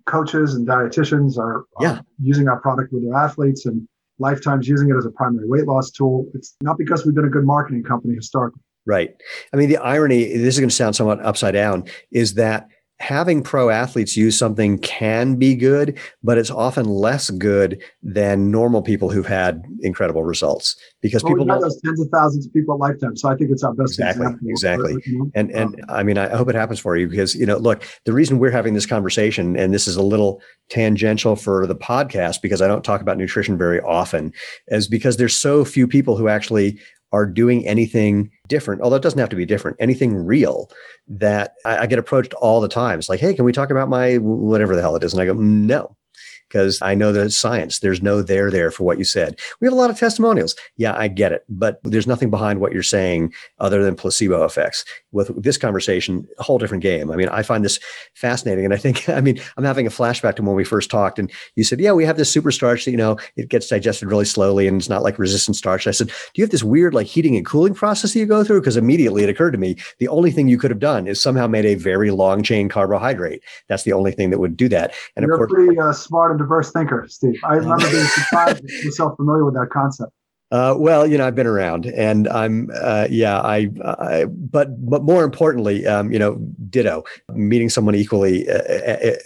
coaches and dietitians are, yeah. using our product with their athletes and lifetimes using it as a primary weight loss tool. It's not because we've been a good marketing company historically. Right. I mean, the irony, this is going to sound somewhat upside down, is that having pro athletes use something can be good, but it's often less good than normal people who've had incredible results because well, people have those tens of thousands of people at lifetime. So I think it's our best exactly, example. Exactly. And and um, I mean, I hope it happens for you because you know, look, the reason we're having this conversation, and this is a little tangential for the podcast because I don't talk about nutrition very often, is because there's so few people who actually are doing anything different, although it doesn't have to be different, anything real that I, I, get approached all the time. It's like, hey, can we talk about my whatever the hell it is? And I go, no because I know that it's science. There's no there there for what you said. We have a lot of testimonials. Yeah, I get it, but there's nothing behind what you're saying other than placebo effects. With this conversation, a whole different game. I mean, I find this fascinating, and I think, I mean, I'm having a flashback to when we first talked, and you said, yeah, we have this superstarch that you know it gets digested really slowly, and it's not like resistant starch. I said, do you have this weird like heating and cooling process that you go through? Because immediately it occurred to me the only thing you could have done is somehow made a very long chain carbohydrate. That's the only thing that would do that. And You're of course, pretty uh, smart and diverse thinker, Steve. I remember being surprised myself familiar with that concept. Uh, well, you know, I've been around, and I'm, uh, yeah, I, I, but, but more importantly, um, you know, ditto. Meeting someone equally uh,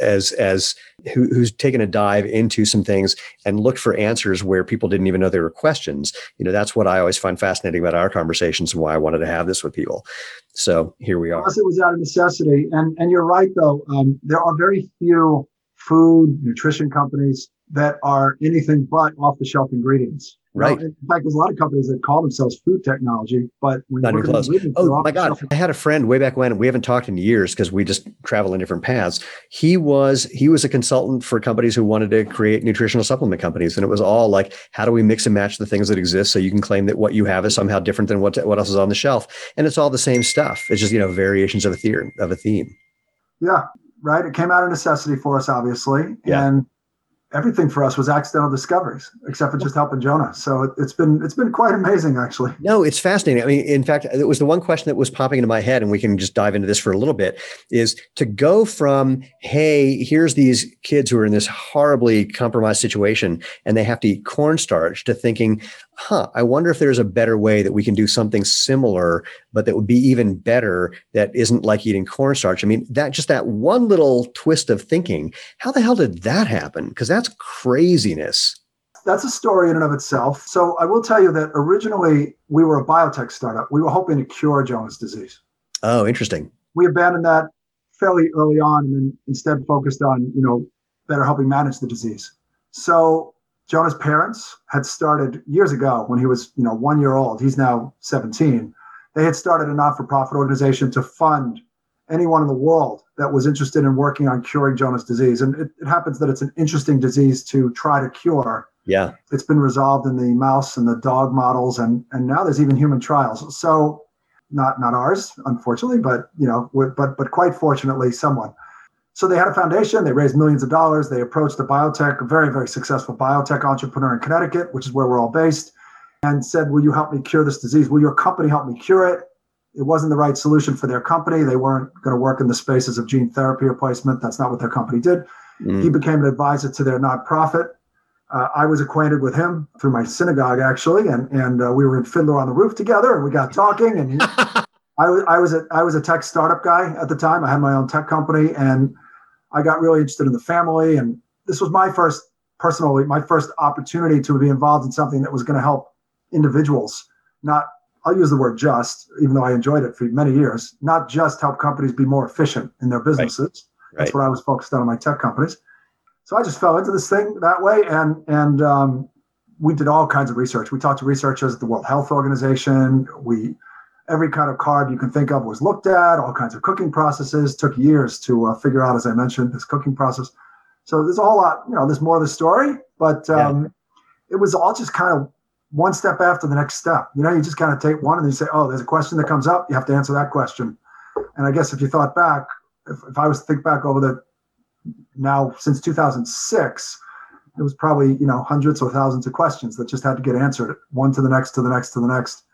as as who, who's taken a dive into some things and looked for answers where people didn't even know there were questions. You know, that's what I always find fascinating about our conversations and why I wanted to have this with people. So here we are. Plus, it was out of necessity, and and you're right though. Um, there are very few food, nutrition companies that are anything but off the shelf ingredients. Right. in fact, there's a lot of companies that call themselves food technology, but when not even close. Oh my God! I had a friend way back when. We haven't talked in years because we just travel in different paths. He was he was a consultant for companies who wanted to create nutritional supplement companies, and it was all like, how do we mix and match the things that exist so you can claim that what you have is somehow different than what what else is on the shelf, and it's all the same stuff. It's just you know variations of a theme of a theme. Yeah, right? It came out of necessity for us, obviously. Yeah. And everything for us was accidental discoveries, except for just helping Jonah. So it, has been it's been quite amazing, actually. No, it's fascinating. I mean, in fact, it was the one question that was popping into my head, and we can just dive into this for a little bit. Is to go from hey, here's these kids who are in this horribly compromised situation, and they have to eat cornstarch, to thinking, huh, I wonder if there's a better way that we can do something similar, but that would be even better that isn't like eating cornstarch. I mean, that just that one little twist of thinking, how the hell did that happen? Because that's craziness. That's a story in and of itself. So I will tell you that originally we were a biotech startup. We were hoping to cure Jonah's disease. Oh, interesting. We abandoned that fairly early on and then instead focused on, you know, better helping manage the disease. So Jonah's parents had started years ago when he was, you know, one year old. He's now 17. They had started a not-for-profit organization to fund anyone in the world that was interested in working on curing Jonah's disease. And it, it happens that it's an interesting disease to try to cure. Yeah. It's been resolved in the mouse and the dog models, and and now there's even human trials. So not not ours, unfortunately, but you know, but but quite fortunately, someone. So they had a foundation, they raised millions of dollars. They approached a biotech, a very, very successful biotech entrepreneur in Connecticut, which is where we're all based, and said, Will you help me cure this disease? Will your company help me cure it? It wasn't the right solution for their company. They weren't going to work in the spaces of gene therapy replacement. That's not what their company did. Mm. He became an advisor to their nonprofit. uh, I was acquainted with him through my synagogue, actually, and and uh, we were in Fiddler on the Roof together, and we got talking. And he, I was I was a I was a tech startup guy at the time. I had my own tech company, and I got really interested in the family. And this was my first personally my first opportunity to be involved in something that was going to help individuals, not I'll use the word just, even though I enjoyed it for many years, not just help companies be more efficient in their businesses. Right. That's right. what I was focused on in my tech companies. So I just fell into this thing that way, and and um, we did all kinds of research. We talked to researchers at the World Health Organization. We every kind of carb you can think of was looked at. All kinds of cooking processes took years to uh, figure out, as I mentioned, this cooking process. So there's a whole lot. You know, there's more of the story, but um, yeah. it was all just kind of one step after the next step. You know, you just kind of take one and then you say, oh, there's a question that comes up. You have to answer that question. And I guess if you thought back, if, if I was to think back over the now since 2006 it was probably you know hundreds or thousands of questions that just had to get answered one to the next to the next to the next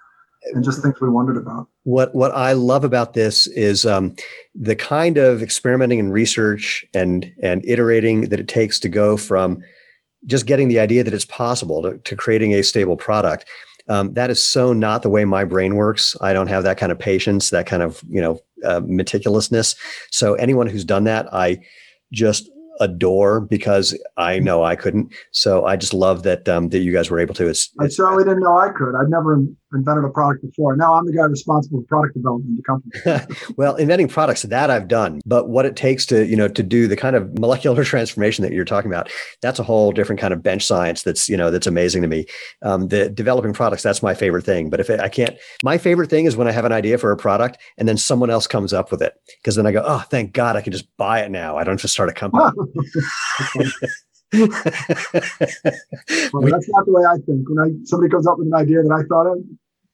and just things we wondered about what what i love about this is um, the kind of experimenting and research and and iterating that it takes to go from just getting the idea that it's possible to, to creating a stable product um, that is so not the way my brain works i don't have that kind of patience that kind of you know uh, meticulousness so anyone who's done that i just adore because I know I couldn't. So I just love that um, that you guys were able to. It's, I certainly didn't know I could. I'd never invented a product before. Now I'm the guy responsible for product development in the company. well, inventing products that I've done, but what it takes to you know to do the kind of molecular transformation that you're talking about, that's a whole different kind of bench science. That's you know that's amazing to me. Um, the developing products, that's my favorite thing. But if it, I can't, my favorite thing is when I have an idea for a product and then someone else comes up with it because then I go, oh, thank God, I can just buy it now. I don't have to start a company. well, that's not the way I think. When I somebody comes up with an idea that I thought of,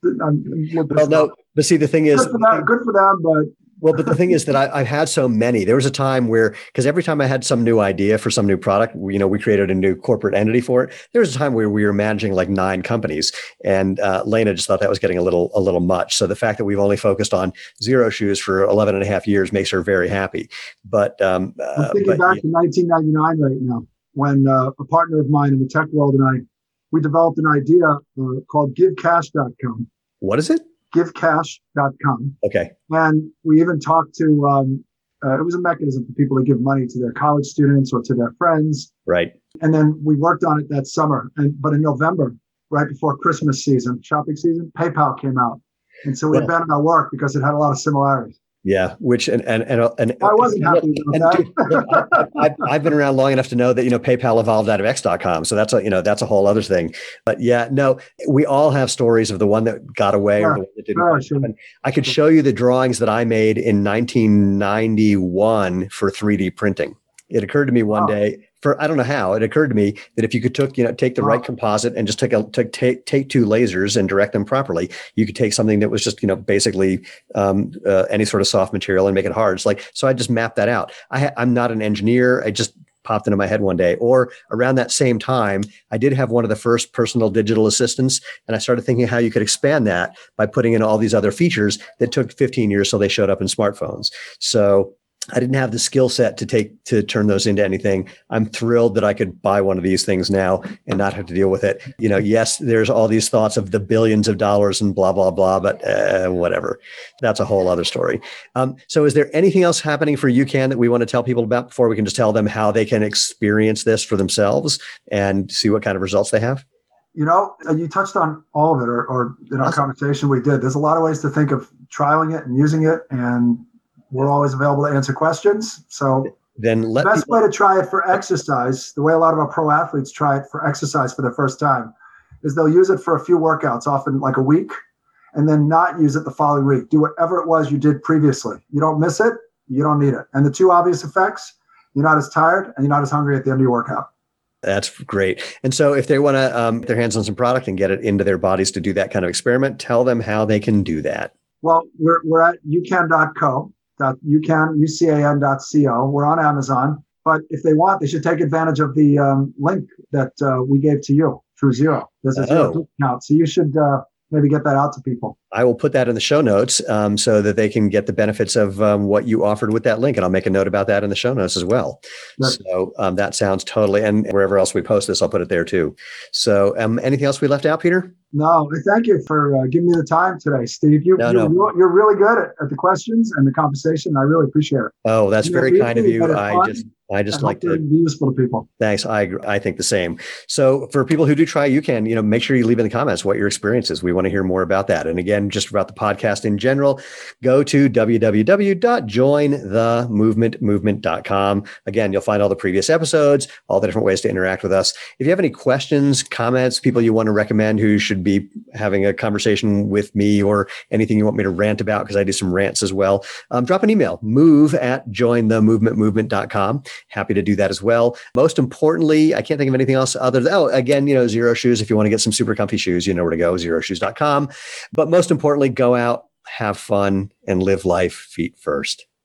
well, no, but see, the thing is, good for them, good for them but well, but the thing is that I, have had so many. There was a time where, because every time I had some new idea for some new product, you know, we created a new corporate entity for it. There was a time where we were managing like nine companies, and uh, Lena just thought that was getting a little a little much. So the fact that we've only focused on Xero Shoes for 11 and a half years makes her very happy. But um, I'm thinking but, back to 1999 right now, when uh, a partner of mine in the tech world and I, we developed an idea uh, called GiveCash.com. What is it? givecash.com. Okay. And we even talked to, um, uh, it was a mechanism for people to give money to their college students or to their friends. Right. And then we worked on it that summer. And but in November, right before Christmas season, shopping season, PayPal came out. And so we well, abandoned our work because it had a lot of similarities. Yeah, which and and and, uh, and I wasn't happy about and, that. I, have been around long enough to know that you know PayPal evolved out of X.com, so that's a you know that's a whole other thing. But yeah, no, we all have stories of the one that got away or the one that didn't. Oh, sure. I could show you the drawings that I made in 1991 for 3D printing. It occurred to me one wow. day for I don't know how it occurred to me that if you could took you know take the wow. right composite and just take a take, take take two lasers and direct them properly, you could take something that was just you know basically um, uh, any sort of soft material and make it hard. It's like so I just mapped that out. I ha- I'm not an engineer. I just popped into my head one day. Or around that same time, I did have one of the first personal digital assistants, and I started thinking how you could expand that by putting in all these other features that took 15 years so they showed up in smartphones. So I didn't have the skill set to take to turn those into anything. I'm thrilled that I could buy one of these things now and not have to deal with it. You know, yes, there's all these thoughts of the billions of dollars and blah blah blah, but uh, whatever. That's a whole other story. Um, so, is there anything else happening for UCAN that we want to tell people about before we can just tell them how they can experience this for themselves and see what kind of results they have? You know, you touched on all of it, or, or in our awesome. conversation we did. There's a lot of ways to think of trialing it and using it, and we're always available to answer questions. So then let the best people- way to try it for exercise, the way a lot of our pro athletes try it for exercise for the first time, is they'll use it for a few workouts, often like a week, and then not use it the following week. Do whatever it was you did previously. You don't miss it, you don't need it. And the two obvious effects, you're not as tired and you're not as hungry at the end of your workout. That's great. And so, if they want to um, their hands on some product and get it into their bodies to do that kind of experiment, tell them how they can do that. Well, we're, we're at ucan.co ucan, ucan.co. We're on Amazon. But if they want, they should take advantage of the um, link that uh, we gave to you through Xero. There's a Xero oh. discount. So you should uh, maybe get that out to people. I will put that in the show notes um, so that they can get the benefits of um, what you offered with that link. And I'll make a note about that in the show notes as well. So um, that sounds totally, and wherever else we post this, I'll put it there too. So um, anything else we left out, Peter? No, thank you for uh, giving me the time today, Steve. You, no, you're, no. you're really good at, at, the questions and the conversation. I really appreciate it. Oh, that's you very know, kind of you. I just I just like to be useful to people. Thanks. I I think the same. So for people who do try, you can you know make sure you leave in the comments what your experience is. We want to hear more about that. And again, just about the podcast in general, go to www.jointhemovementmovement.com. Again, you'll find all the previous episodes, all the different ways to interact with us. If you have any questions, comments, people you want to recommend who should be having a conversation with me, or anything you want me to rant about because I do some rants as well, um, drop an email. Move at jointhemovementmovement.com happy to do that as well. Most importantly, I can't think of anything else other than, oh, again, you know, Xero Shoes. If you want to get some super comfy shoes, you know where to go, xeroshoes.com. But most importantly, go out, have fun, and live life feet first.